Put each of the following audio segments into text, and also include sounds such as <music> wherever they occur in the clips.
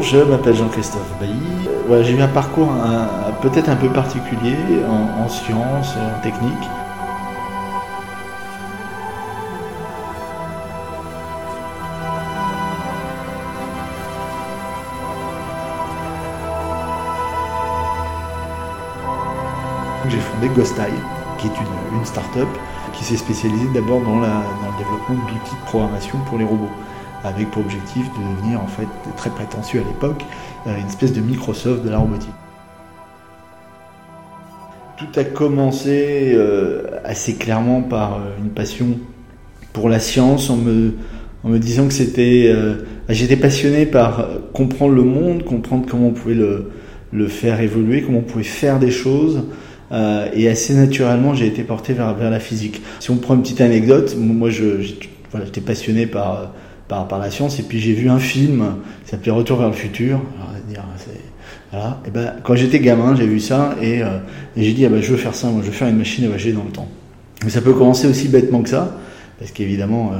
Je m'appelle Jean-Christophe Bailly. j'ai eu un parcours peut-être un peu particulier en, en sciences, en technique. J'ai fondé Ghostai, qui est une, une start-up qui s'est spécialisée d'abord dans, dans le développement d'outils de programmation pour les robots avec pour objectif de devenir en fait très prétentieux à l'époque euh, une espèce de Microsoft de la robotique. Tout a commencé euh, assez clairement par euh, une passion pour la science en me, en me disant que c'était j'étais passionné par comprendre le monde, comprendre comment on pouvait le, le faire évoluer, comment on pouvait faire des choses. et assez naturellement, j'ai été porté vers, vers la physique. Si on prend une petite anecdote, moi, j'étais passionné par par, par la science. Et puis j'ai vu un film qui s'appelait Retour vers le futur. voilà. Et ben, quand j'étais gamin, j'ai vu ça et, euh, et j'ai dit ah ben, je veux faire ça, moi je veux faire une machine à voyager dans le temps. Mais ça peut commencer aussi bêtement que ça, parce qu'évidemment, euh,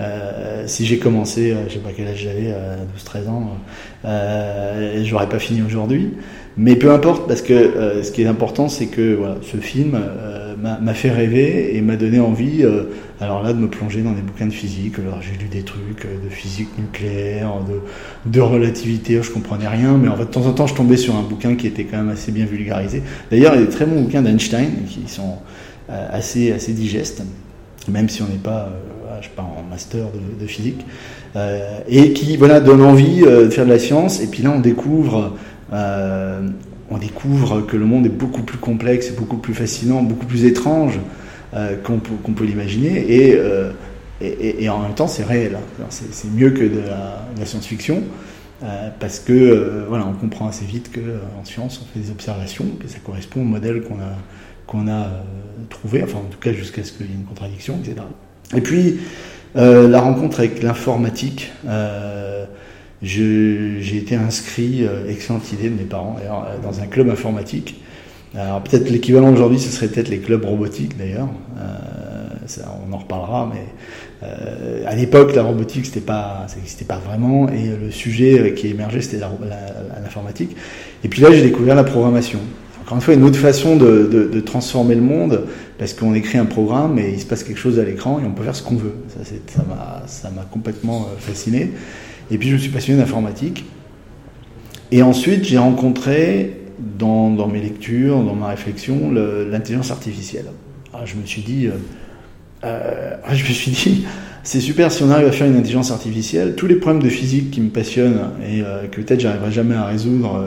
euh, si j'ai commencé, je sais pas quel âge j'avais, 12-13 ans, euh, j'aurais pas fini aujourd'hui. Mais peu importe, parce que ce qui est important, c'est que voilà, ce film m'a fait rêver et m'a donné envie, euh, alors là, de me plonger dans des bouquins de physique. Alors j'ai lu des trucs euh, de physique nucléaire, de, de relativité, je comprenais rien, mais en fait, de temps en temps, je tombais sur un bouquin qui était quand même assez bien vulgarisé. D'ailleurs, il y a des très bons bouquins d'Einstein qui sont euh, assez, assez digestes, même si on n'est pas, je sais pas, en master de, de physique, et qui, voilà, donnent envie de faire de la science. Et puis là, on découvre on découvre que le monde est beaucoup plus complexe, beaucoup plus fascinant, beaucoup plus étrange euh, qu'on peut, l'imaginer. Euh, et, en même temps, c'est réel. C'est mieux que de la, science-fiction. Euh, parce que voilà, on comprend assez vite qu'en science, on fait des observations, que ça correspond au modèle qu'on a, qu'on a trouvé, enfin en tout cas jusqu'à ce qu'il y ait une contradiction, etc. Et puis, la rencontre avec l'informatique, j'ai été inscrit, euh, excellente idée de mes parents, euh, dans un club informatique. Alors peut-être l'équivalent aujourd'hui, ce serait peut-être les clubs robotiques d'ailleurs. Euh, on en reparlera, mais euh, à l'époque, la robotique, c'était pas, ça n'existait pas vraiment, et le sujet qui émergeait, c'était l'informatique. Et puis là, j'ai découvert la programmation. Encore une fois, une autre façon de, de, de transformer le monde, parce qu'on écrit un programme et il se passe quelque chose à l'écran et on peut faire ce qu'on veut. Ça m'a complètement fasciné. Et puis je me suis passionné d'informatique. Et ensuite, j'ai rencontré dans, mes lectures, dans ma réflexion, l'intelligence artificielle. Alors, je me suis dit, euh, euh, je me suis dit, <laughs> c'est super si on arrive à faire une intelligence artificielle. Tous les problèmes de physique qui me passionnent et euh, que peut-être j'arriverai jamais à résoudre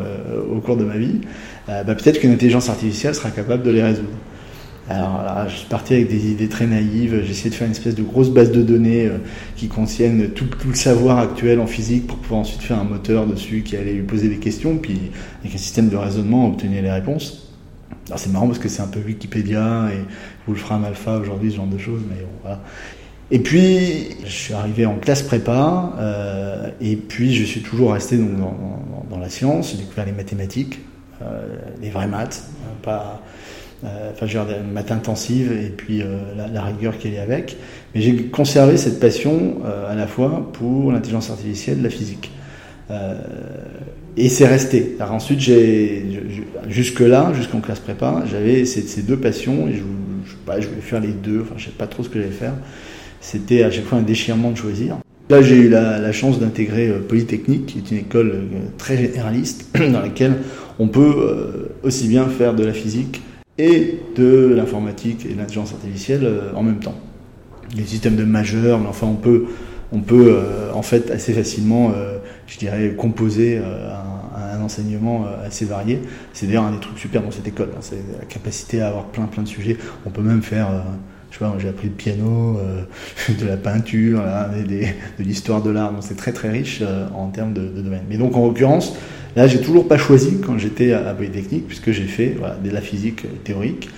au cours de ma vie, bah, peut-être qu'une intelligence artificielle sera capable de les résoudre. Alors là, je suis parti avec des idées très naïves. J'ai essayé de faire une espèce de grosse base de données euh, qui contienne tout, le savoir actuel en physique pour pouvoir ensuite faire un moteur dessus qui allait lui poser des questions, puis avec un système de raisonnement obtenir les réponses. Alors c'est marrant parce que c'est un peu Wikipédia et Wolfram Alpha aujourd'hui, ce genre de choses, mais bon, voilà. Et puis, je suis arrivé en classe prépa, euh, et puis je suis toujours resté dans, la science. J'ai découvert les mathématiques, euh, les vraies maths, hein, pas euh, enfin, j'ai une maths intensive et puis euh, la, rigueur qui est avec. Mais j'ai conservé cette passion euh, à la fois pour l'intelligence artificielle, la physique. et c'est resté. Alors ensuite, j'ai jusque-là, jusqu'en classe prépa, j'avais ces, deux passions et je, je, je voulais faire les deux. Enfin, je sais pas trop ce que j'allais faire. C'était à chaque fois un déchirement de choisir. Là, j'ai eu la, la chance d'intégrer Polytechnique, qui est une école très généraliste, <clears throat> dans laquelle on peut aussi bien faire de la physique et de l'informatique et de l'intelligence artificielle euh, en même temps. Les systèmes de majeurs, mais enfin on peut, on peut euh, en fait assez facilement, euh, je dirais, composer un, un, enseignement assez varié. C'est d'ailleurs un des trucs super dans cette école, hein. c'est la capacité à avoir plein plein de sujets. On peut même faire je sais pas, j'ai appris le piano, <laughs> de la peinture, là, de l'histoire de l'art. Donc c'est très très riche en termes de, de domaine. Mais donc en l'occurrence, Là, j'ai toujours pas choisi quand j'étais à, Polytechnique, puisque j'ai fait de la physique théorique.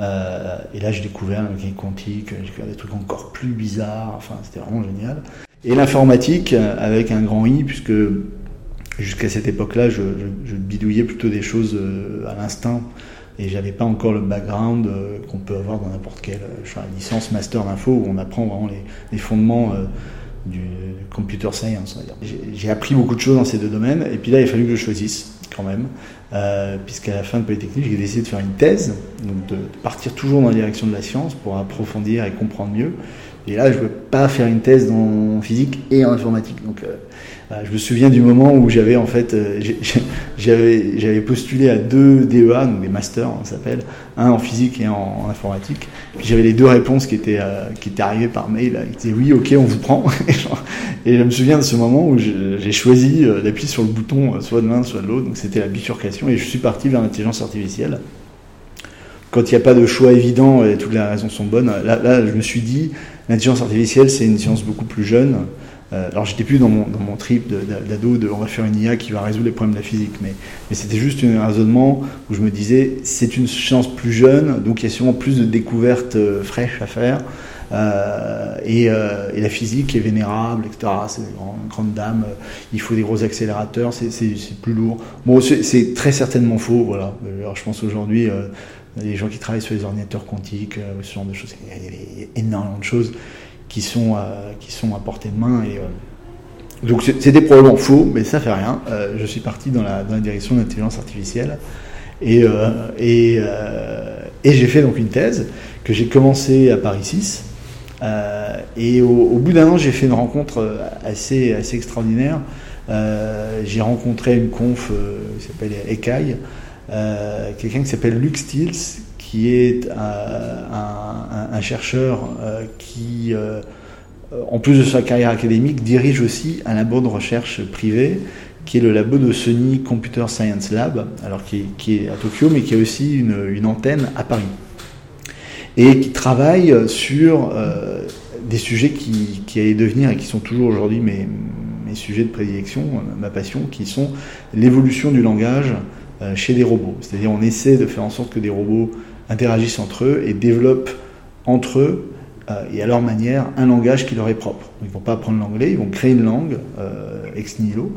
Euh, et là, j'ai découvert mécanique quantique, j'ai découvert des trucs encore plus bizarres. Enfin, c'était vraiment génial. Et l'informatique, euh, avec un grand I, puisque jusqu'à cette époque-là, je, bidouillais plutôt des choses euh, à l'instinct et j'avais pas encore le background qu'on peut avoir dans n'importe quelle licence master d'info où on apprend vraiment les fondements du computer science. J'ai appris beaucoup de choses dans ces deux domaines, et puis là, il a fallu que je choisisse quand même, euh, puisqu'à la fin de Polytechnique, j'ai décidé de faire une thèse, donc de partir toujours dans la direction de la science pour approfondir et comprendre mieux. Et là, je ne veux pas faire une thèse en physique et en informatique. Donc, euh, je me souviens du moment où j'avais en fait, euh, j'avais, postulé à deux DEA, donc des masters, on s'appelle, un en physique et en, informatique. Puis j'avais les deux réponses qui étaient euh, qui étaient arrivées par mail. Ils disaient oui, ok, on vous prend. <laughs> et je me souviens de ce moment où j'ai choisi d'appuyer sur le bouton soit de l'un, soit de l'autre. Donc c'était la bifurcation et je suis parti vers l'intelligence artificielle quand il n'y a pas de choix évident et toutes les raisons sont bonnes, là je me suis dit, l'intelligence artificielle, c'est une science beaucoup plus jeune. Euh, alors j'étais plus dans mon, trip d'ado de, on va faire une IA qui va résoudre les problèmes de la physique, mais, c'était juste un raisonnement où je me disais c'est une science plus jeune, donc il y a sûrement plus de découvertes euh, fraîches à faire. Euh, et, la physique est vénérable, etc. C'est une grande dame, il faut des gros accélérateurs, c'est plus lourd. Bon, c'est très certainement faux, voilà. Alors, je pense aujourd'hui, les gens qui travaillent sur les ordinateurs quantiques, euh, ce genre de choses. Il y a énormément de choses qui sont, euh, qui sont à portée de main. Et, euh, donc c'était probablement faux, mais ça fait rien. je suis parti dans la, direction de l'intelligence artificielle. Et, j'ai fait donc une thèse que j'ai commencé à Paris 6. et au, bout d'un an, j'ai fait une rencontre assez, assez extraordinaire. j'ai rencontré une conf qui s'appelle ECAI, euh, quelqu'un qui s'appelle Luc Stills, qui est euh, un, chercheur euh, qui, en plus de sa carrière académique, dirige aussi un labo de recherche privé qui est le labo de Sony Computer Science Lab, alors qui est, à Tokyo, mais qui a aussi une, antenne à Paris. Et qui travaille sur des sujets qui, allaient devenir et qui sont toujours aujourd'hui mes, mes, sujets de prédilection, ma passion, qui sont l'évolution du langage chez des robots. C'est-à-dire on essaie de faire en sorte que des robots interagissent entre eux et développent entre eux euh, et à leur manière un langage qui leur est propre. Ils ne vont pas apprendre l'anglais, ils vont créer une langue euh, ex nihilo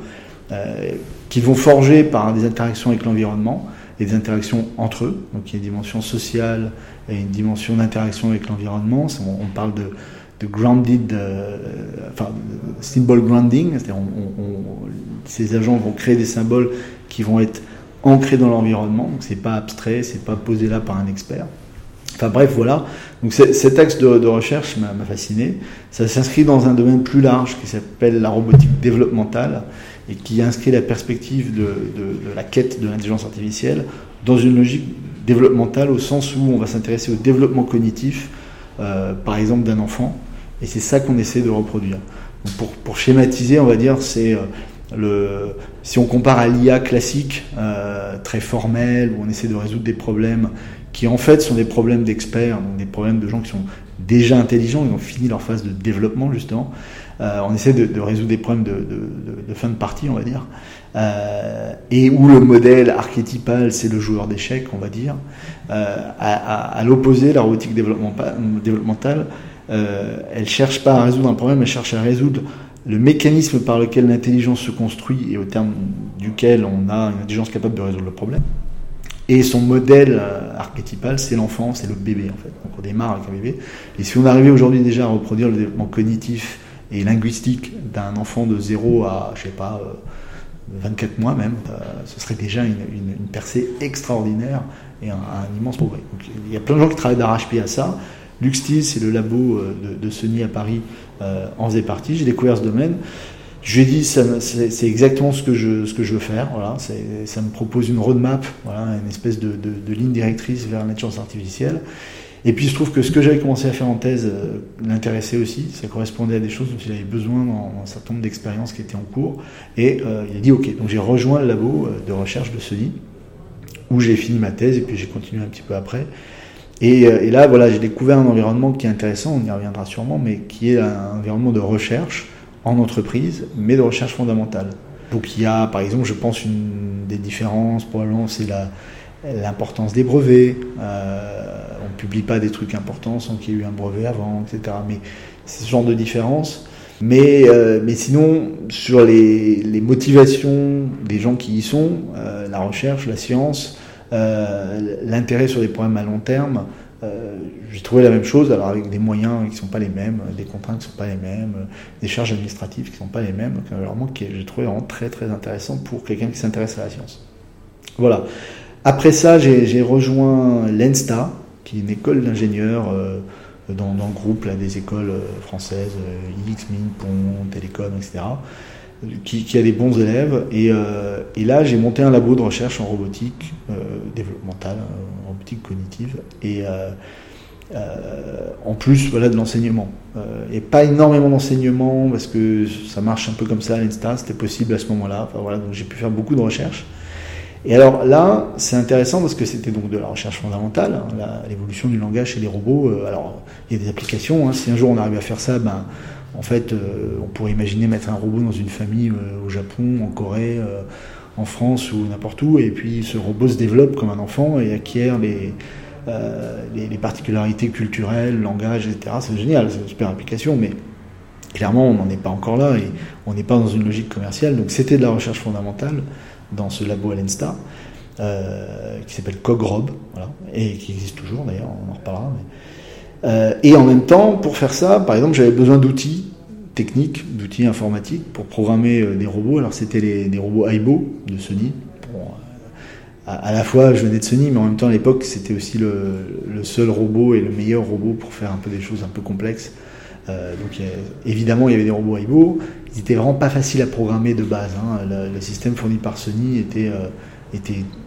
qu'ils vont forger par des interactions avec l'environnement et des interactions entre eux. Donc il y a une dimension sociale et une dimension d'interaction avec l'environnement. On, parle de, de grounded, enfin, symbol grounding, c'est-à-dire ces agents vont créer des symboles qui vont être ancré dans l'environnement, donc c'est pas abstrait, c'est pas posé là par un expert. Enfin bref, voilà. Donc cet axe de, recherche m'a fasciné. Ça s'inscrit dans un domaine plus large qui s'appelle la robotique développementale et qui inscrit la perspective de, la quête de l'intelligence artificielle dans une logique développementale au sens où on va s'intéresser au développement cognitif, euh, par exemple d'un enfant, et c'est ça qu'on essaie de reproduire. pour, pour, schématiser, on va dire, c'est euh, le, si on compare à l'IA classique, euh, très formelle, où on essaie de résoudre des problèmes qui en fait sont des problèmes d'experts, des problèmes de gens qui sont déjà intelligents, ils ont fini leur phase de développement justement. Euh, on essaie de, résoudre des problèmes de, fin de partie, on va dire, euh, et où le modèle archétypal c'est le joueur d'échecs, on va dire. à, l'opposé, la robotique développementale, elle cherche pas à résoudre un problème, elle cherche à résoudre le mécanisme par lequel l'intelligence se construit et au terme duquel on a une intelligence capable de résoudre le problème. Et son modèle euh, archétypal, c'est l'enfant, c'est le bébé en fait. Donc on démarre avec un bébé. Et si on arrivait aujourd'hui déjà à reproduire le développement cognitif et linguistique d'un enfant de 0 à, je sais pas, 24 euh, mois même, euh, ce serait déjà une, percée extraordinaire et un, immense progrès. Donc, il y a plein de gens qui travaillent d'arrache-pied à ça. Luxtil, c'est le labo de, de Sony à Paris euh, en faisait partie. J'ai découvert ce domaine. Je lui ai dit, c'est exactement ce que, je, veux faire. Voilà, ça me propose une roadmap, voilà, une espèce de, ligne directrice vers l'intelligence artificielle. Et puis, il se trouve que ce que j'avais commencé à faire en thèse euh, l'intéressait aussi. Ça correspondait à des choses dont il avait besoin dans, un certain nombre d'expériences qui étaient en cours. Et euh, il a dit OK. Donc, j'ai rejoint le labo de recherche de Sony, où j'ai fini ma thèse et puis j'ai continué un petit peu après. Euh, et, là, voilà, j'ai découvert un environnement qui est intéressant, on y reviendra sûrement, mais qui est un environnement de recherche en entreprise, mais de recherche fondamentale. Donc il y a, par exemple, je pense, une des différences, probablement, c'est l'importance des brevets. Euh, on ne publie pas des trucs importants sans qu'il y ait eu un brevet avant, etc. Mais c'est ce genre de différence. Mais, euh, mais sinon, sur les, les, motivations des gens qui y sont, la recherche, la science, euh, l'intérêt sur des problèmes à long terme, j'ai trouvé la même chose, alors avec des moyens qui ne sont pas les mêmes, des contraintes qui ne sont pas les mêmes, des charges administratives qui ne sont pas les mêmes. Vraiment, j'ai trouvé vraiment très très intéressant pour quelqu'un qui s'intéresse à la science. Voilà. Après ça, j'ai rejoint l'ENSTA, qui est une école d'ingénieurs dans, le groupe là, des écoles françaises, X, Min, Pont, Télécom, etc qui, a des bons élèves. Euh, et, là, j'ai monté un labo de recherche en robotique euh, développementale, en robotique cognitive, et euh, en plus voilà, de l'enseignement. et pas énormément d'enseignement, parce que ça marche un peu comme ça à l'Insta, c'était possible à ce moment-là. Enfin, voilà, donc j'ai pu faire beaucoup de recherches. Et alors là, c'est intéressant parce que c'était donc de la recherche fondamentale, hein, l'évolution du langage chez les robots. alors, il y a des applications. Hein. si un jour on arrive à faire ça, ben, en fait, euh, on pourrait imaginer mettre un robot dans une famille euh, au Japon, en Corée, euh, en France ou n'importe où, et puis ce robot se développe comme un enfant et acquiert les, particularités culturelles, langage, etc. C'est génial, c'est une super application, mais clairement, on n'en est pas encore là et on n'est pas dans une logique commerciale. Donc, c'était de la recherche fondamentale dans ce labo à qui s'appelle CogRob, voilà, et qui existe toujours d'ailleurs, on en reparlera. Et en même temps, pour faire ça, par exemple, j'avais besoin d'outils techniques, d'outils informatiques pour programmer euh, des robots. Alors c'était des robots Aibo de Sony. Euh, à, la fois je venais de Sony, mais en même temps à l'époque c'était aussi le, seul robot et le meilleur robot pour faire un peu des choses un peu complexes. Euh, donc évidemment il y avait des robots Aibo. Ils étaient vraiment pas faciles à programmer de base. Hein. Le, système fourni par Sony était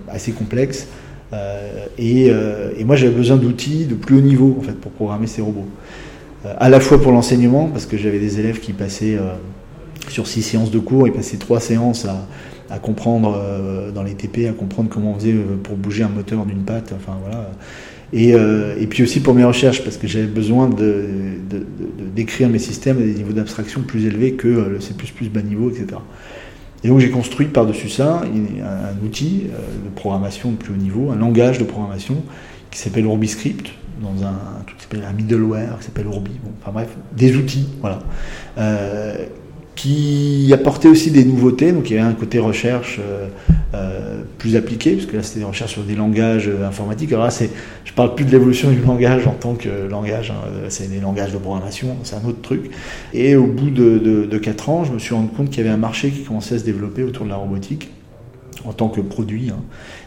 assez complexe. Et, et, moi j'avais besoin d'outils de plus haut niveau en fait pour programmer ces robots. Euh, à la fois pour l'enseignement, parce que j'avais des élèves qui passaient euh, sur six séances de cours, ils passaient trois séances à, comprendre euh, dans les TP, à comprendre comment on faisait pour bouger un moteur d'une patte, enfin voilà. Et, puis aussi pour mes recherches, parce que j'avais besoin d'écrire mes systèmes à des niveaux d'abstraction plus élevés que le C++ bas niveau, etc. Et donc j'ai construit par-dessus ça un, outil de programmation de plus haut niveau, un langage de programmation qui s'appelle Orbiscript, dans un, truc qui s'appelle un middleware, qui s'appelle Orbi. enfin bref, des outils, voilà. Euh, qui apportait aussi des nouveautés, donc il y avait un côté recherche euh, euh, plus appliqué, puisque là c'était des recherches sur des langages informatiques. Alors là, c'est, je parle plus de l'évolution du langage en tant que langage, hein, c'est des langages de programmation, c'est un autre truc. Et au bout de, de, de 4 ans, je me suis rendu compte qu'il y avait un marché qui commençait à se développer autour de la robotique en tant que produit. Hein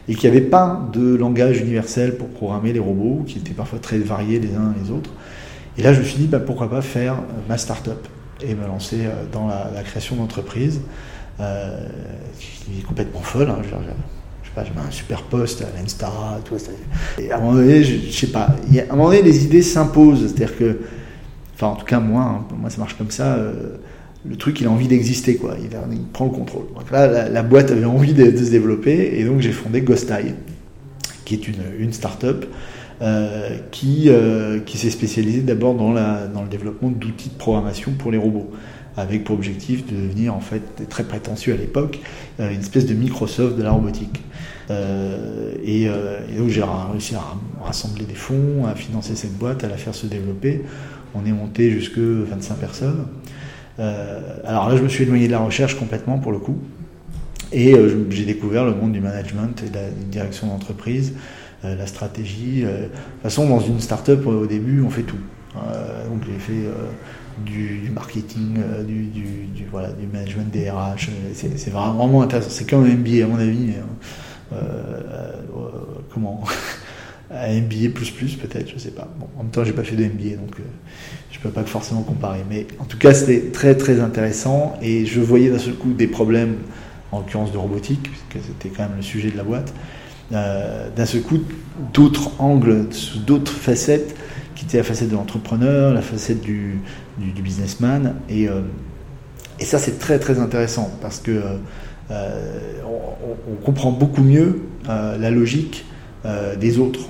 et qu'il n'y avait pas de langage universel pour programmer les robots, qui étaient parfois très variés les uns les autres. Et là, je me suis dit, bah, pourquoi pas faire ma start-up et me lancer euh, dans la, création d'entreprise, euh, qui est complètement folle. Hein, je, sais pas, j'ai un super poste à l'Insta, tout ça. Et à un moment donné, je, sais pas, à un moment donné, les idées s'imposent. C'est-à-dire que, enfin, en tout cas, moi, hein, moi, ça marche comme ça. Euh, le truc, il a envie d'exister, quoi. Il, prend le contrôle. Donc là, la, boîte avait envie de, se développer, et donc j'ai fondé Ghostai, qui est une, une start-up euh, qui, euh, qui s'est spécialisée d'abord dans, le développement d'outils de programmation pour les robots, avec pour objectif de devenir, en fait, très prétentieux à l'époque, euh, une espèce de Microsoft de la robotique. Et, et, donc j'ai réussi à rassembler des fonds, à financer cette boîte, à la faire se développer. On est monté jusque 25 personnes. Alors là, je me suis éloigné de la recherche complètement pour le coup. Et j'ai découvert le monde du management et de la direction d'entreprise, la stratégie. de toute façon, dans une start-up, au début, on fait tout. donc j'ai fait du, marketing, du, voilà, du management des RH. C'est vraiment intéressant. C'est comme un MBA, à mon avis. comment? <laughs> Un MBA plus plus peut-être, je sais pas. En même temps, j'ai pas fait de MBA, donc je peux pas forcément comparer. Mais en tout cas, c'était très très intéressant et je voyais d'un seul coup des problèmes, en l'occurrence de robotique, puisque c'était quand même le sujet de la boîte. Euh, d'un seul coup, d'autres angles, d'autres facettes, qui étaient la facette de l'entrepreneur, la facette du, businessman. Et, euh, et ça, c'est très très intéressant parce que euh, on, comprend beaucoup mieux la logique des autres.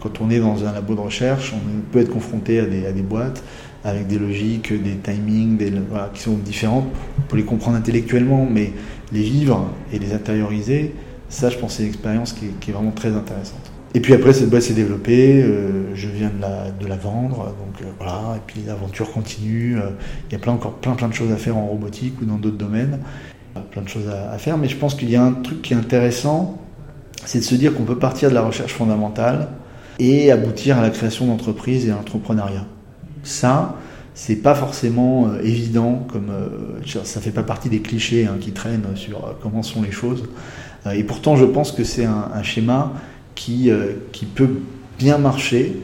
quand on est dans un labo de recherche, on peut être confronté à des, boîtes avec des logiques, des timings, des, qui sont différentes. pour les comprendre intellectuellement, mais les vivre et les intérioriser, ça, je pense, c'est une expérience qui, est vraiment très intéressante. Et puis après, cette boîte s'est développée, euh, je viens de la, vendre, donc euh, voilà, et puis l'aventure continue. Euh, il y a plein, encore plein, plein de choses à faire en robotique ou dans d'autres domaines, plein de choses à, faire, mais je pense qu'il y a un truc qui est intéressant, c'est de se dire qu'on peut partir de la recherche fondamentale et aboutir à la création d'entreprises et à l'entrepreneuriat. Ça, c'est pas forcément évident, comme euh, ça fait pas partie des clichés hein, qui traînent sur comment sont les choses. Et pourtant, je pense que c'est un, schéma qui, qui peut bien marcher,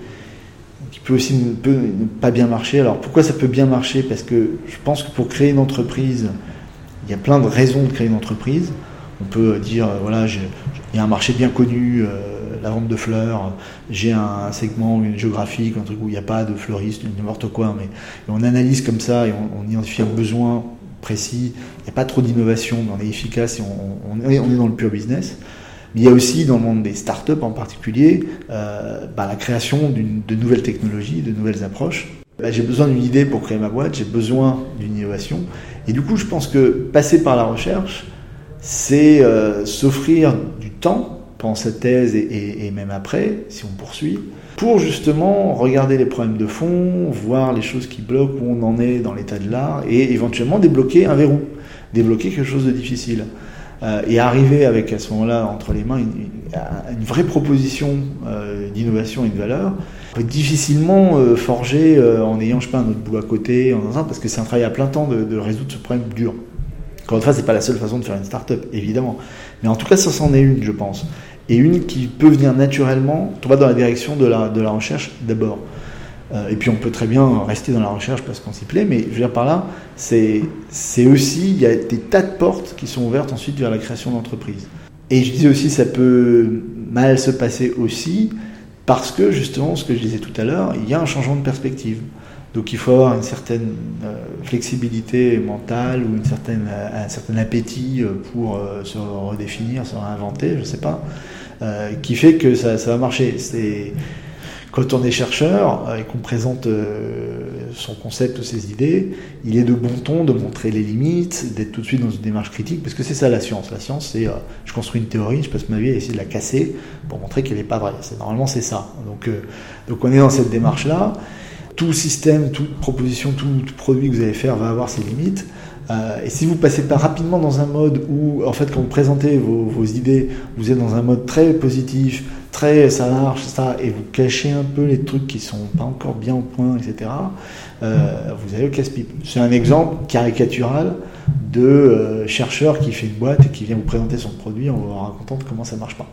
qui peut aussi ne, peut pas bien marcher. Alors pourquoi ça peut bien marcher? Parce que je pense que pour créer une entreprise, il y a plein de raisons de créer une entreprise. On peut dire, voilà, il y a un marché bien connu la vente de fleurs, j'ai un, segment géographique, un truc où il n'y a pas de fleuriste, n'importe quoi, mais on analyse comme ça et on, identifie un besoin précis, il n'y a pas trop d'innovation, on est efficace et on, est, dans le pur business. Mais il y a aussi dans le monde des startups en particulier euh, bah, la création de nouvelles technologies, de nouvelles approches. Bah, j'ai besoin d'une idée pour créer ma boîte, j'ai besoin d'une innovation. Et du coup, je pense que passer par la recherche, c'est euh, s'offrir du temps pendant cette thèse et, même après, si on poursuit, pour justement regarder les problèmes de fond, voir les choses qui bloquent, où on en est dans l'état de l'art, et éventuellement débloquer un verrou, débloquer quelque chose de difficile. Euh, et arriver avec à ce moment-là entre les mains une, vraie proposition euh, d'innovation et de valeur, peut difficilement euh, forger en ayant je sais pas un autre bout à côté, en parce que c'est un travail à plein temps de, résoudre ce problème dur. Encore une fois, c'est pas la seule façon de faire une start-up, évidemment. Mais en tout cas, ça c'en est une, je pense et une qui peut venir naturellement, on va dans la direction de la, de la recherche d'abord. Euh, et puis on peut très bien rester dans la recherche parce qu'on s'y plaît, mais je veux dire par là, c'est aussi, il y a des tas de portes qui sont ouvertes ensuite vers la création d'entreprises. Et je disais aussi, ça peut mal se passer aussi parce que justement, ce que je disais tout à l'heure, il y a un changement de perspective. Donc il faut avoir une certaine euh, flexibilité mentale ou une certaine, un certain appétit euh, pour se redéfinir, se réinventer, je ne sais pas. Euh, qui fait que ça, ça va marcher. C'est quand on est chercheur euh, et qu'on présente euh, son concept ou ses idées, il est de bon ton de montrer les limites, d'être tout de suite dans une démarche critique, parce que c'est ça la science. La science, c'est je construis une théorie, je passe ma vie à essayer de la casser pour montrer qu'elle n'est pas vraie. C'est normalement c'est ça. Donc donc on est dans cette démarche là. Tout système, toute proposition, tout produit que vous allez faire va avoir ses limites. Euh, et si vous passez pas rapidement dans un mode où, en fait, quand vous présentez vos, idées, vous êtes dans un mode très positif, très ça marche, ça, et vous cachez un peu les trucs qui sont pas encore bien au point, etc., euh, vous avez le casse-pipe. C'est un exemple caricatural de euh, chercheur qui fait une boîte et qui vient vous présenter son produit en vous racontant comment ça marche pas.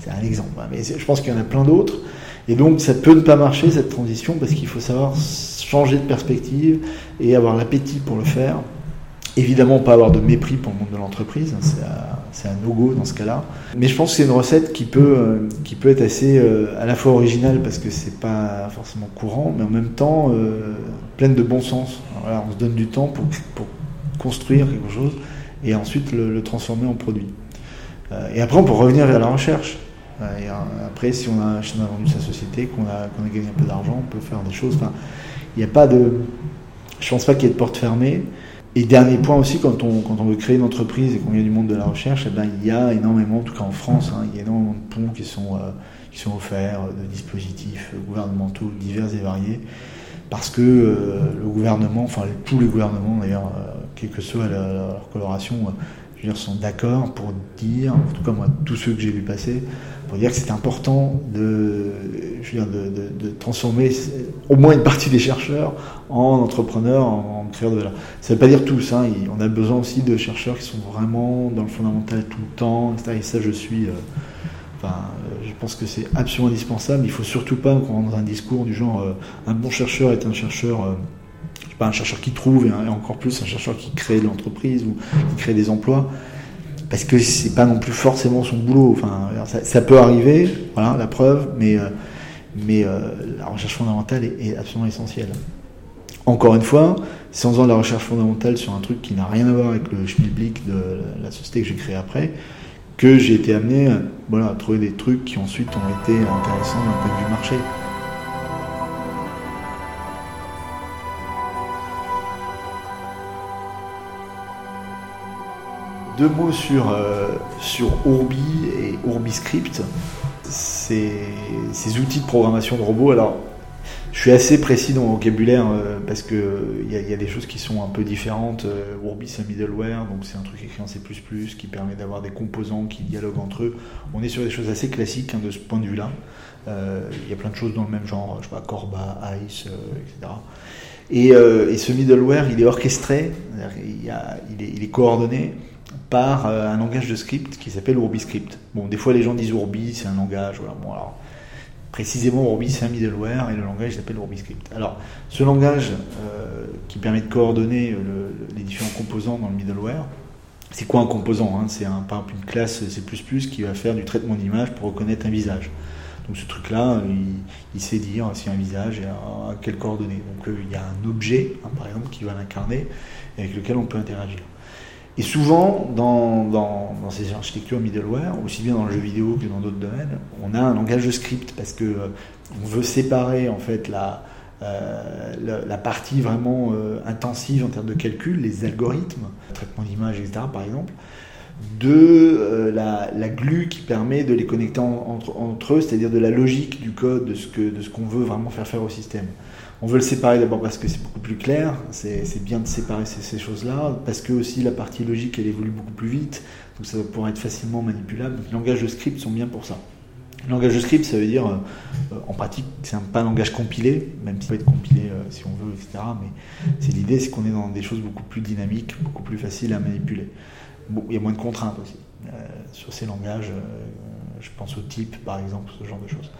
c'est un exemple, hein, mais je pense qu'il y en a plein d'autres. Et donc, ça peut ne pas marcher cette transition parce qu'il faut savoir changer de perspective et avoir l'appétit pour le faire. Évidemment, pas avoir de mépris pour le monde de l'entreprise, hein, c'est un no-go dans ce cas-là. Mais je pense que c'est une recette qui peut, euh, qui peut être assez euh, à la fois originale parce que c'est pas forcément courant, mais en même temps euh, pleine de bon sens. On se donne du temps pour, pour construire quelque chose et ensuite le, transformer en produit. et après, on peut revenir vers la recherche. Et après, si on a, vendu sa société, qu'on a, a gagné un peu d'argent, on peut faire des choses. Enfin, il n'y a pas de. Je pense pas qu'il y ait de porte fermée. Et dernier point aussi, quand on, veut créer une entreprise et qu'on vient du monde de la recherche, eh ben, il y a énormément, en tout cas en France, hein, il y a énormément de ponts qui sont, euh, offerts, de dispositifs gouvernementaux divers et variés, parce que euh, le gouvernement, enfin tous les gouvernements d'ailleurs, euh, quelle que soit leur, coloration, je veux dire, sont d'accord pour dire, en tout cas moi, tous ceux que j'ai vu passer, pour dire que c'est important de, je veux dire, de, transformer au moins une partie des chercheurs en entrepreneurs, en, créateurs de valeur. Ça ne veut pas dire tous, hein, on a besoin aussi de chercheurs qui sont vraiment dans le fondamental tout le temps, etc. Et ça, je suis. Euh, enfin, euh, je pense que c'est absolument indispensable. Il ne faut surtout pas qu'on rentre dans un discours du genre euh, un bon chercheur est un chercheur pas, un chercheur qui trouve et, et, encore plus un chercheur qui crée de l'entreprise ou qui crée des emplois parce que c'est pas non plus forcément son boulot. Enfin, ça, peut arriver, voilà, la preuve, mais, euh, mais euh, la recherche fondamentale est, absolument essentielle. Encore une fois, c'est en faisant de la recherche fondamentale sur un truc qui n'a rien à voir avec le schmilblick de la société que j'ai créée après, que j'ai été amené voilà, à trouver des trucs qui ensuite ont été intéressants d'un point de vue marché. Deux mots sur, euh, sur Orbi et OrbiScript. Ces, outils de programmation de robots. Alors, je suis assez précis dans mon vocabulaire euh, parce que il y, a des choses qui sont un peu différentes. Euh, Ruby c'est un middleware, donc c'est un truc écrit en C++ qui permet d'avoir des composants qui dialoguent entre eux. On est sur des choses assez classiques hein, de ce point de vue-là. Il y a plein de choses dans le même genre, je sais pas, Corba, Ice, etc. Et, ce middleware, il est orchestré, il, est, coordonné par un langage de script qui s'appelle RubyScript. Bon, des fois les gens disent Ruby, c'est un langage. Voilà. Bon, alors, Précisément, Ruby, c'est un middleware et le langage s'appelle RubyScript. Alors, ce langage euh, qui permet de coordonner les différents composants dans le middleware, c'est quoi un composant hein? C'est un, par exemple une classe C++ qui va faire du traitement d'image pour reconnaître un visage. Donc ce truc-là, il, sait dire si un visage et à, quelles coordonnées. Donc euh, il y a un objet, hein, par exemple, qui va l'incarner, avec lequel on peut interagir. Et souvent, dans, ces architectures middleware, aussi bien dans le jeu vidéo que dans d'autres domaines, on a un langage de script parce que euh, on veut séparer en fait la, euh, partie vraiment euh, intensive en termes de calcul, les algorithmes, traitement d'image, etc. par exemple, de la, la, glue qui permet de les connecter entre, eux, c'est-à-dire de la logique du code, de ce qu'on veut vraiment faire faire au système. On veut le séparer d'abord parce que c'est beaucoup plus clair, c'est bien de séparer ces, choses-là, parce que aussi la partie logique elle évolue beaucoup plus vite, donc ça va pouvoir être facilement manipulable. Les langages de script sont bien pour ça. Le langage de script, ça veut dire, euh, en pratique, c'est pas un langage compilé, même s'il peut être compilé euh, si on veut, etc. Mais c'est l'idée, c'est qu'on est dans des choses beaucoup plus dynamiques, beaucoup plus faciles à manipuler. Il y a moins de contraintes aussi sur ces langages. je pense au type, par exemple, ce genre de choses.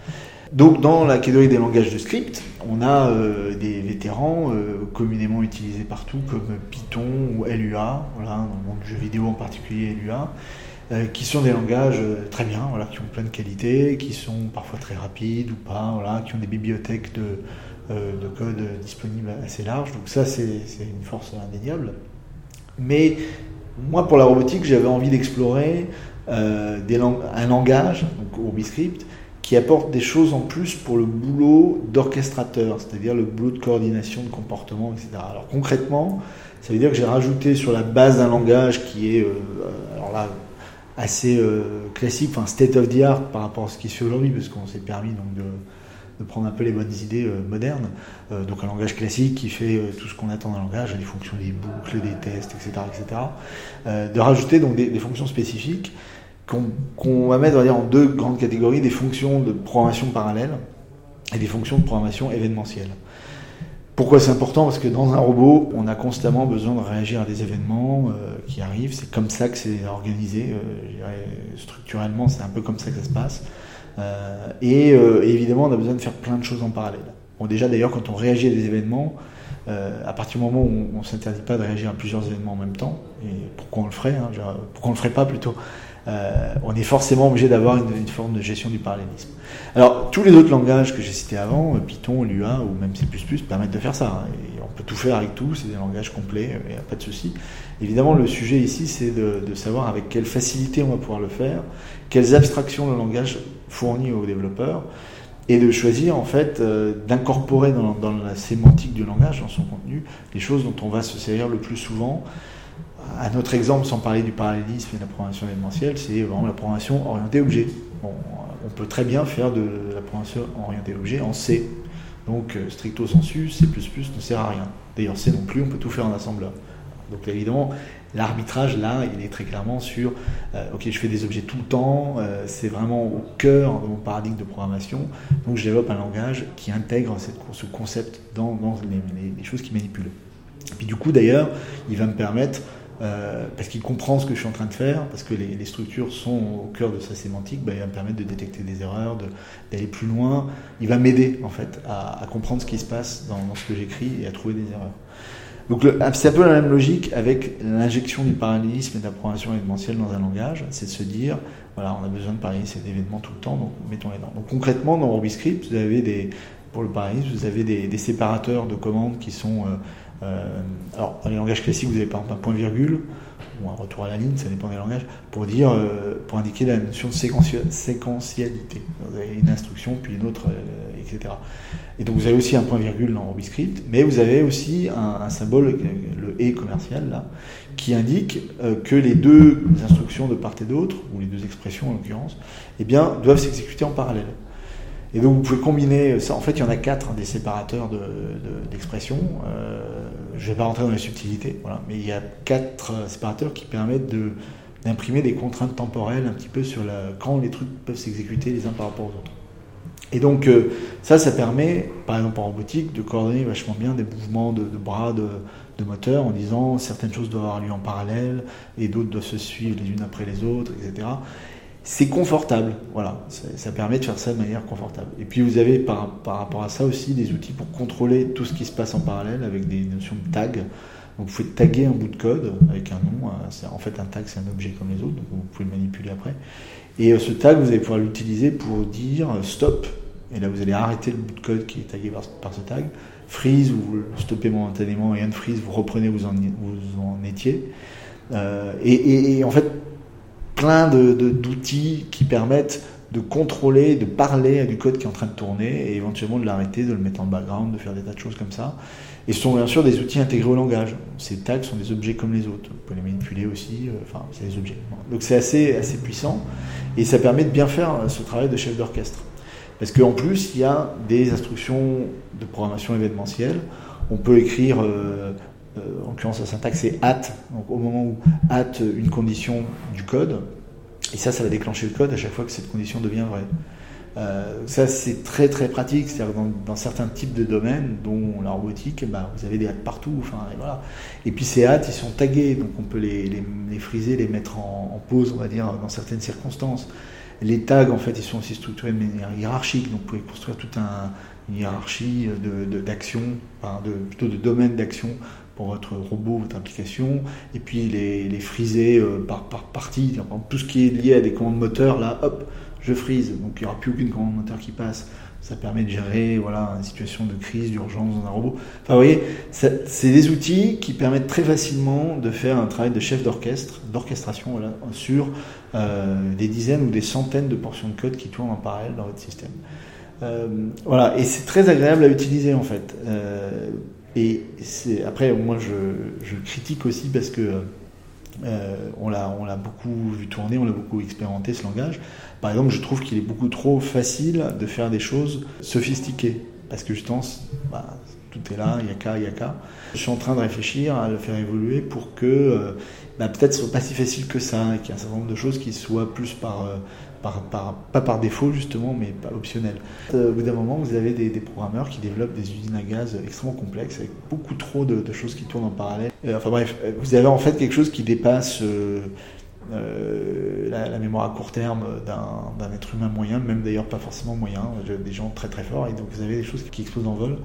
Donc dans la catégorie des langages de script, on a euh, des vétérans euh, communément utilisés partout comme Python ou LUA, voilà, dans le monde du jeu vidéo en particulier LUA, euh, qui sont des langages très bien, voilà, qui ont plein de qualités, qui sont parfois très rapides ou pas, voilà, qui ont des bibliothèques de, de code disponibles assez larges. Donc ça c'est une force indéniable. Mais moi pour la robotique j'avais envie d'explorer un langage, donc RubyScript, qui apporte des choses en plus pour le boulot d'orchestrateur, c'est-à-dire le boulot de coordination de comportement, etc. Alors concrètement, ça veut dire que j'ai rajouté sur la base d'un langage qui est, euh, alors là, assez euh, classique, enfin state of the art par rapport à ce qui se fait aujourd'hui, parce qu'on s'est permis donc de, prendre un peu les bonnes idées euh, modernes. donc un langage classique qui fait tout ce qu'on attend d'un langage, les fonctions des boucles, des tests, etc., etc. de rajouter donc des fonctions spécifiques qu'on va mettre en deux grandes catégories, des fonctions de programmation parallèle et des fonctions de programmation événementielle. Pourquoi c'est important? Parce que dans un robot, on a constamment besoin de réagir à des événements euh, qui arrivent. C'est comme ça que c'est organisé. Euh, structurellement, c'est un peu comme ça que ça se passe. Euh, et, évidemment, on a besoin de faire plein de choses en parallèle. Bon, déjà, d'ailleurs, quand on réagit à des événements, à partir du moment où on ne s'interdit pas de réagir à plusieurs événements en même temps, et pourquoi on le ferait hein, Pourquoi on le ferait pas plutôt euh, on est forcément obligé d'avoir une, forme de gestion du parallélisme. Alors, tous les autres langages que j'ai cités avant, euh, Python, Lua ou même C++, permettent de faire ça. Hein. On peut tout faire avec tout, c'est des langages complets, il n'y a pas de souci. Évidemment, le sujet ici, c'est de, savoir avec quelle facilité on va pouvoir le faire, quelles abstractions le langage fournit aux développeurs, et de choisir en fait euh, d'incorporer dans, dans, la sémantique du langage, dans son contenu, les choses dont on va se servir le plus souvent un autre exemple, sans parler du parallélisme et de la programmation événementielle, c'est vraiment la programmation orientée objet. on peut très bien faire de la programmation orientée objet en C. Donc, euh, stricto sensu, C++ ne sert à rien. D'ailleurs, C non plus, on peut tout faire en assembleur. Donc, évidemment, l'arbitrage, là, il est très clairement sur, euh, ok, je fais des objets tout le temps, euh, c'est vraiment au cœur de mon paradigme de programmation, donc je développe un langage qui intègre ce concept dans, les, choses qui manipulent. Et puis du coup, d'ailleurs, il va me permettre euh, parce qu'il comprend ce que je suis en train de faire, parce que les, structures sont au cœur de sa sémantique, bah, il va me permettre de détecter des erreurs, d'aller plus loin. Il va m'aider en fait à, comprendre ce qui se passe dans, ce que j'écris et à trouver des erreurs. Donc c'est un peu la même logique avec l'injection du parallélisme et de la programmation événementielle dans un langage, c'est de se dire, voilà, on a besoin de parallélisme et d'événements tout le temps, donc mettons-les dans. Donc concrètement, dans RubyScript, vous avez des, pour le parallélisme, vous avez des, séparateurs de commandes qui sont euh, euh, alors, dans les langages classiques, vous avez par exemple un point-virgule ou un retour à la ligne, ça dépend des langages, pour dire, euh, pour indiquer la notion de séquentialité. Vous avez une instruction, puis une autre, euh, etc. Et donc vous avez aussi un point-virgule dans RubyScript, mais vous avez aussi un, symbole, le et commercial, là, qui indique que les deux instructions de part et d'autre, ou les deux expressions en l'occurrence, eh bien, doivent s'exécuter en parallèle. Et donc vous pouvez combiner ça. En fait, il y en a quatre hein, des séparateurs d'expression. De, je ne vais pas rentrer dans les subtilités, mais il y a quatre séparateurs qui permettent d'imprimer des contraintes temporelles un petit peu sur quand les trucs peuvent s'exécuter les uns par rapport aux autres. Et donc euh, ça, ça permet, par exemple en robotique, de coordonner vachement bien des mouvements de, bras, de, de moteur, en disant certaines choses doivent avoir lieu en parallèle et d'autres doivent se suivre les unes après les autres, etc. C'est confortable, voilà, ça, permet de faire ça de manière confortable. Et puis vous avez par, par, rapport à ça aussi des outils pour contrôler tout ce qui se passe en parallèle avec des notions de tag. Donc vous pouvez taguer un bout de code avec un nom. Hein, en fait, un tag c'est un objet comme les autres, donc vous pouvez le manipuler après. Et euh, ce tag, vous allez pouvoir l'utiliser pour dire euh, stop. Et là, vous allez arrêter le bout de code qui est tagué par, ce tag. Freeze, vous le stoppez momentanément. Et unfreeze, vous reprenez où vous en, étiez. Euh, et, en fait, plein d'outils de, qui permettent de contrôler, de parler à du code qui est en train de tourner et éventuellement de l'arrêter, de le mettre en background, de faire des tas de choses comme ça. Et ce sont bien sûr des outils intégrés au langage. Ces tags sont des objets comme les autres. Vous pouvez les manipuler aussi, enfin, c'est des objets. Donc c'est assez, assez puissant. Et ça permet de bien faire ce travail de chef d'orchestre. Parce qu'en plus, il y a des instructions de programmation événementielle. On peut écrire, euh, euh, en l'occurrence la syntaxe c'est at, donc au moment où at une condition du code, et ça, ça va déclencher le code à chaque fois que cette condition devient vraie. Euh, ça, c'est très très pratique. C'est-à-dire dans, certains types de domaines, dont la robotique, bah, vous avez des hâtes partout. Et, puis ces hâtes, ils sont tagués, donc on peut les, les, friser, les mettre en, pause, on va dire, dans certaines circonstances. Les tags, en fait, ils sont aussi structurés de manière hiérarchique, donc vous pouvez construire toute un, une hiérarchie d'action, de, de, plutôt de domaines d'action pour votre robot, votre application, et puis les, les friser euh, par, par partie. Tout ce qui est lié à des commandes moteurs, là, hop, je frise, donc il n'y aura plus aucune commande moteur qui passe. Ça permet de gérer voilà, une situation de crise, d'urgence dans un robot. Enfin, vous voyez, c'est des outils qui permettent très facilement de faire un travail de chef d'orchestre, d'orchestration voilà, sur euh, des dizaines ou des centaines de portions de code qui tournent en parallèle dans votre système. Euh, voilà, et c'est très agréable à utiliser en fait. Euh, et après, moi, je, je, critique aussi parce que euh, on l'a beaucoup vu tourner, on l'a beaucoup expérimenté ce langage. Par exemple, je trouve qu'il est beaucoup trop facile de faire des choses sophistiquées. Parce que justement, bah, tout est là, il y a qu'à, il y a qu'à. Je suis en train de réfléchir à le faire évoluer pour que euh, bah, peut-être ce soit pas si facile que ça, et qu'il y ait un certain nombre de choses qui soient plus par, euh, pas par défaut justement, mais pas optionnel. Au bout d'un moment, vous avez des, programmeurs qui développent des usines à gaz extrêmement complexes, avec beaucoup trop de, choses qui tournent en parallèle. enfin bref, vous avez en fait quelque chose qui dépasse... Euh, la, mémoire à court terme d'un être humain moyen, même d'ailleurs pas forcément moyen, des gens très très forts, et donc vous avez des choses qui explosent en vol.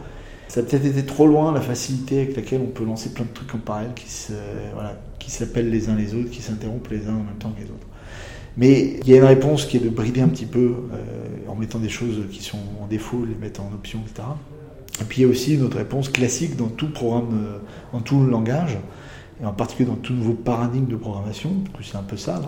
Ça a peut-être été trop loin la facilité avec laquelle on peut lancer plein de trucs en parallèle qui s'appellent les uns les autres, qui s'interrompent les uns en même temps que les autres. Mais il y a une réponse qui est de brider un petit peu euh, en mettant des choses qui sont en défaut, les mettre en option, etc. Et puis il y a aussi une autre réponse classique dans tout programme, euh, dans tout langage, et en particulier dans tout nouveau paradigme de programmation, parce que c'est un peu ça,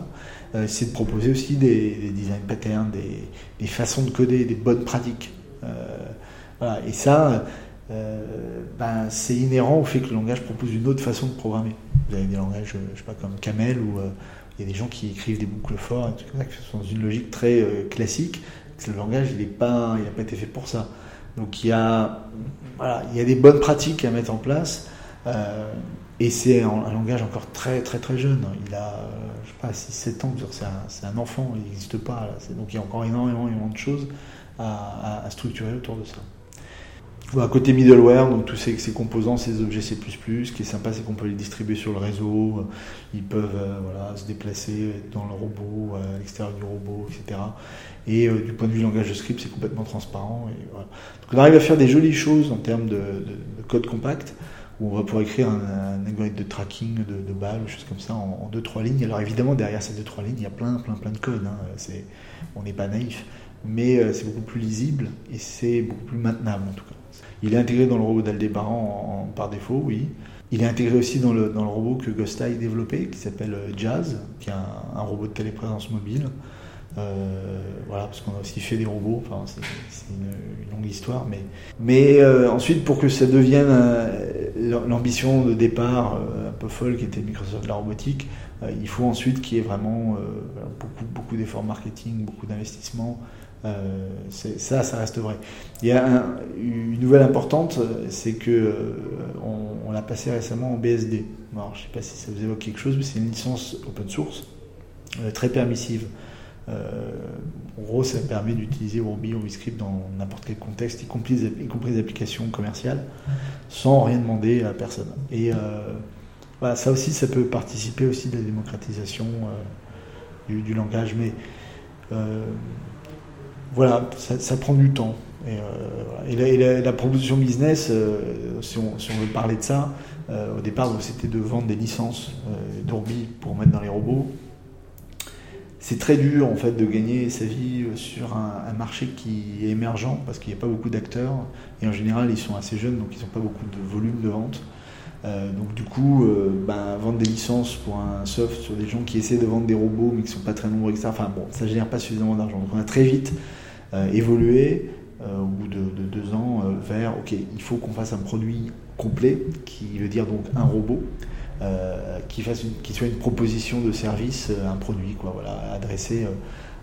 euh, c'est de proposer aussi des, design patterns, des, façons de coder, des bonnes pratiques. Euh. Et ça, euh, ben, c'est inhérent au fait que le langage propose une autre façon de programmer. Vous avez des langages, je sais pas, comme Camel, où il y a des gens qui écrivent des boucles forts, et tout ça, qui sont dans une logique très classique. Le langage, il n'a pas, pas été fait pour ça. Donc il y a, voilà, il y a des bonnes pratiques à mettre en place. Euh, et c'est un, langage encore très très très jeune. Il a, je sais pas, 6-7 ans, c'est un, un, enfant, il n'existe pas. Donc il y a encore énormément, énormément de choses à, structurer autour de ça. À côté middleware, donc tous ces, composants, ces objets C++, ce qui est sympa, c'est qu'on peut les distribuer sur le réseau, ils peuvent euh, voilà, se déplacer dans le robot, à l'extérieur du robot, etc. Et euh, du point de vue langage de script, c'est complètement transparent. Voilà. Donc on arrive à faire des jolies choses en termes de, de, de code compact où on va pouvoir écrire un, algorithme de tracking de, balles ou choses comme ça en, 2 deux trois lignes. Alors évidemment derrière ces deux trois lignes il y a plein plein plein de code. Hein. On n'est pas naïf, mais euh, c'est beaucoup plus lisible et c'est beaucoup plus maintenable en tout cas. Il est intégré dans le robot d'Aldébaran par défaut, oui. Il est intégré aussi dans le, dans le robot que Gusta a développé, qui s'appelle euh, Jazz, qui est un, un robot de téléprésence mobile. Euh, voilà, parce qu'on a aussi fait des robots, enfin, c'est une, longue histoire. Mais, mais euh, ensuite, pour que ça devienne euh, l'ambition de départ un peu folle qui était Microsoft de la robotique, il faut ensuite qu'il y ait vraiment beaucoup, beaucoup d'efforts marketing, beaucoup d'investissements. Ça, ça reste vrai. Il y a une nouvelle importante, c'est que on, l'a passé récemment en BSD. Je ne sais pas si ça vous évoque quelque chose, mais c'est une licence open source très permissive. Euh, en gros, ça permet d'utiliser Ruby ou Script dans n'importe quel contexte, y compris, y compris des applications commerciales, sans rien demander à personne. Et euh, voilà, ça aussi, ça peut participer aussi de la démocratisation euh, du, langage. Mais voilà, ça, prend du temps. Et, la, proposition business, si on, si, on, veut parler de ça, au départ, c'était de vendre des licences d'Urbi pour mettre dans les robots c'est très dur en fait de gagner sa vie euh, sur un, marché qui est émergent parce qu'il n'y a pas beaucoup d'acteurs et en général ils sont assez jeunes donc ils n'ont pas beaucoup de volume de vente. Euh, donc du coup, euh, ben, vendre des licences pour un soft sur des gens qui essaient de vendre des robots mais qui ne sont pas très nombreux, etc. Enfin bon, ça génère pas suffisamment d'argent. Donc on a très vite évolué au bout de, de deux ans vers ok, il faut qu'on fasse un produit complet qui veut dire donc un robot. Euh, qui, fasse qui soit une proposition de service, euh, un produit, quoi, voilà, adressé euh,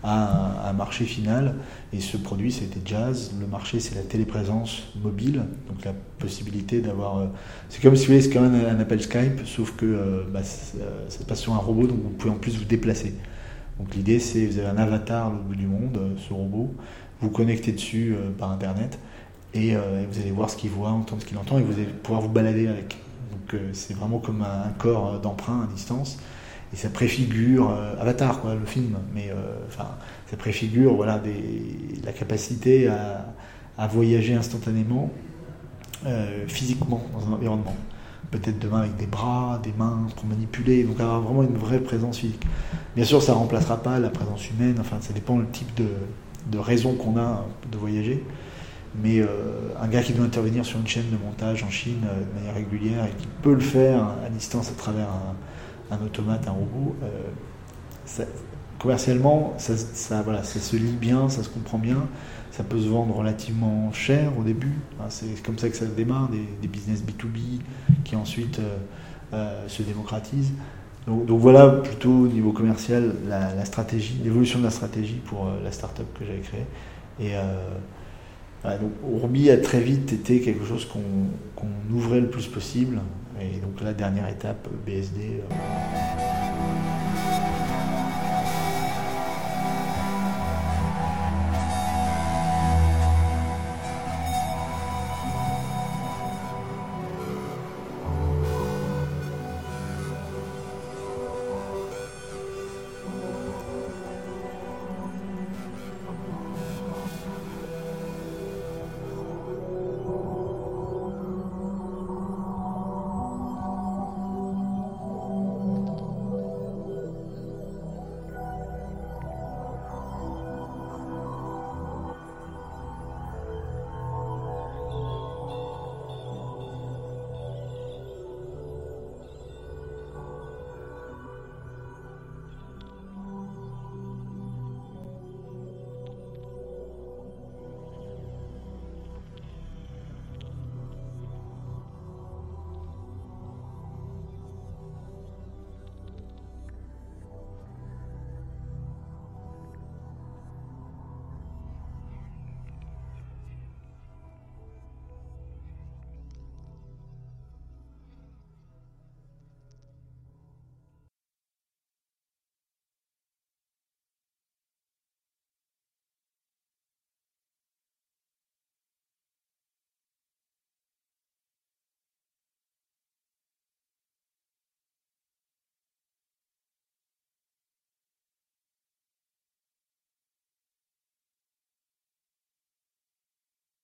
à un, marché final. Et ce produit, c'était Jazz. Le marché, c'est la téléprésence mobile, donc la possibilité d'avoir. c'est comme si vous voulez, c'est quand même un, appel Skype, sauf que bah, ça passe sur un robot, donc vous pouvez en plus vous déplacer. Donc l'idée, c'est vous avez un avatar au bout du monde, ce robot, vous connectez dessus par Internet, et vous allez voir ce qu'il voit, entendre ce qu'il entend, et vous allez pouvoir vous balader avec c'est vraiment comme un, corps d'emprunt à distance. Et ça préfigure euh, Avatar, quoi, le film, mais euh, ça préfigure voilà, la capacité à, voyager instantanément, euh, physiquement, dans un environnement. Peut-être demain avec des bras, des mains pour manipuler, donc avoir vraiment une vraie présence physique. Bien sûr, ça ne remplacera pas la présence humaine, enfin, ça dépend du type de, de raison qu'on a de voyager. Mais euh, un gars qui doit intervenir sur une chaîne de montage en Chine euh, de manière régulière et qui peut le faire à distance à travers un, automate, un robot, euh, commercialement, ça, voilà, se lit bien, ça se comprend bien, ça peut se vendre relativement cher au début. c'est comme ça que ça démarre, des, business B2B qui ensuite se démocratisent. Donc, voilà plutôt au niveau commercial l'évolution de la stratégie pour la startup que j'avais créée. Et donc Urbi a très vite été quelque chose qu'on ouvrait le plus possible. Et donc la dernière étape, BSD. Euh,